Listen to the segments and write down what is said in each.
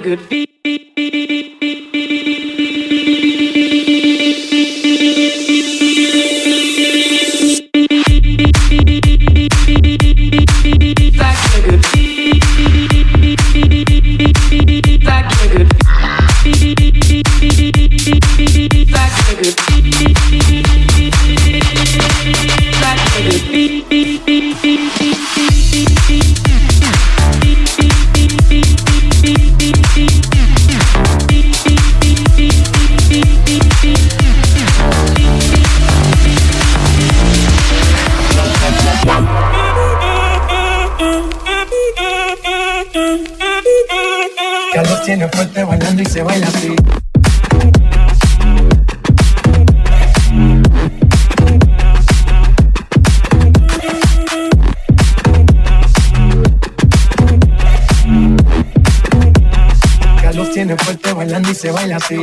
Get a good beat. se baila así. Tiene fuerte bailando y se baila así.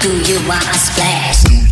Do you want a splash?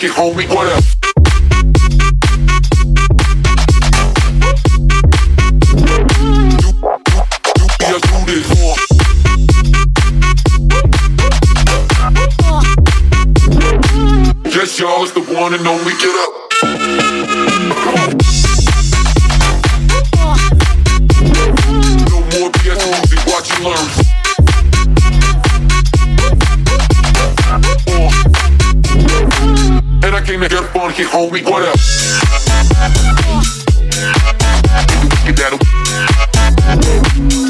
make it homie, what up? we what up? Get that.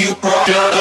you brought up.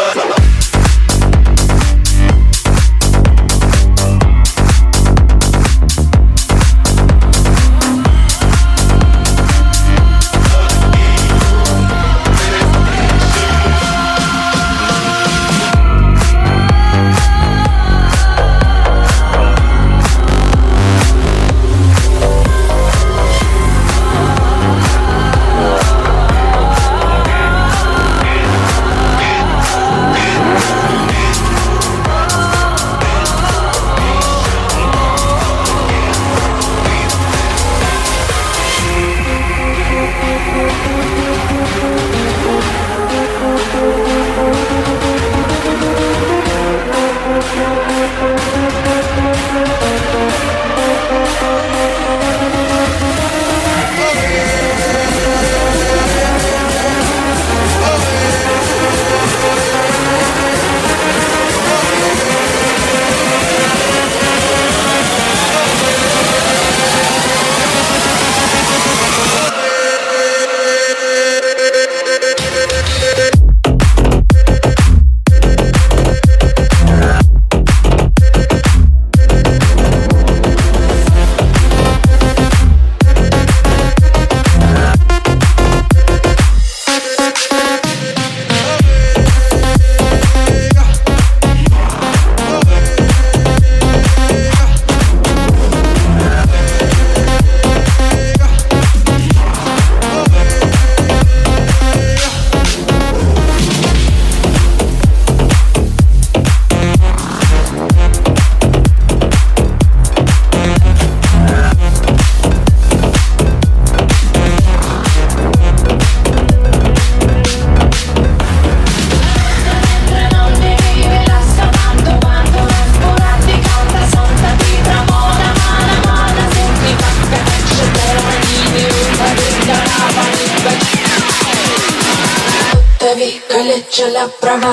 चलप्रभ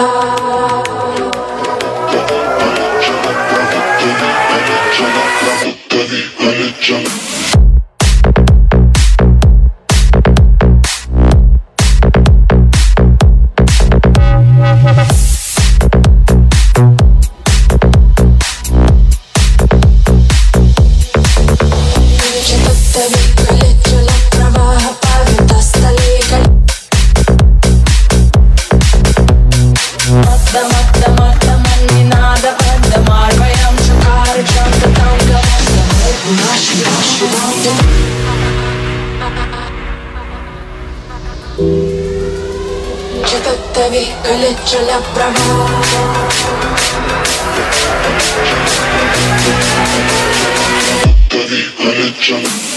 Что-то ви лечу направо Что-то ви лечу направо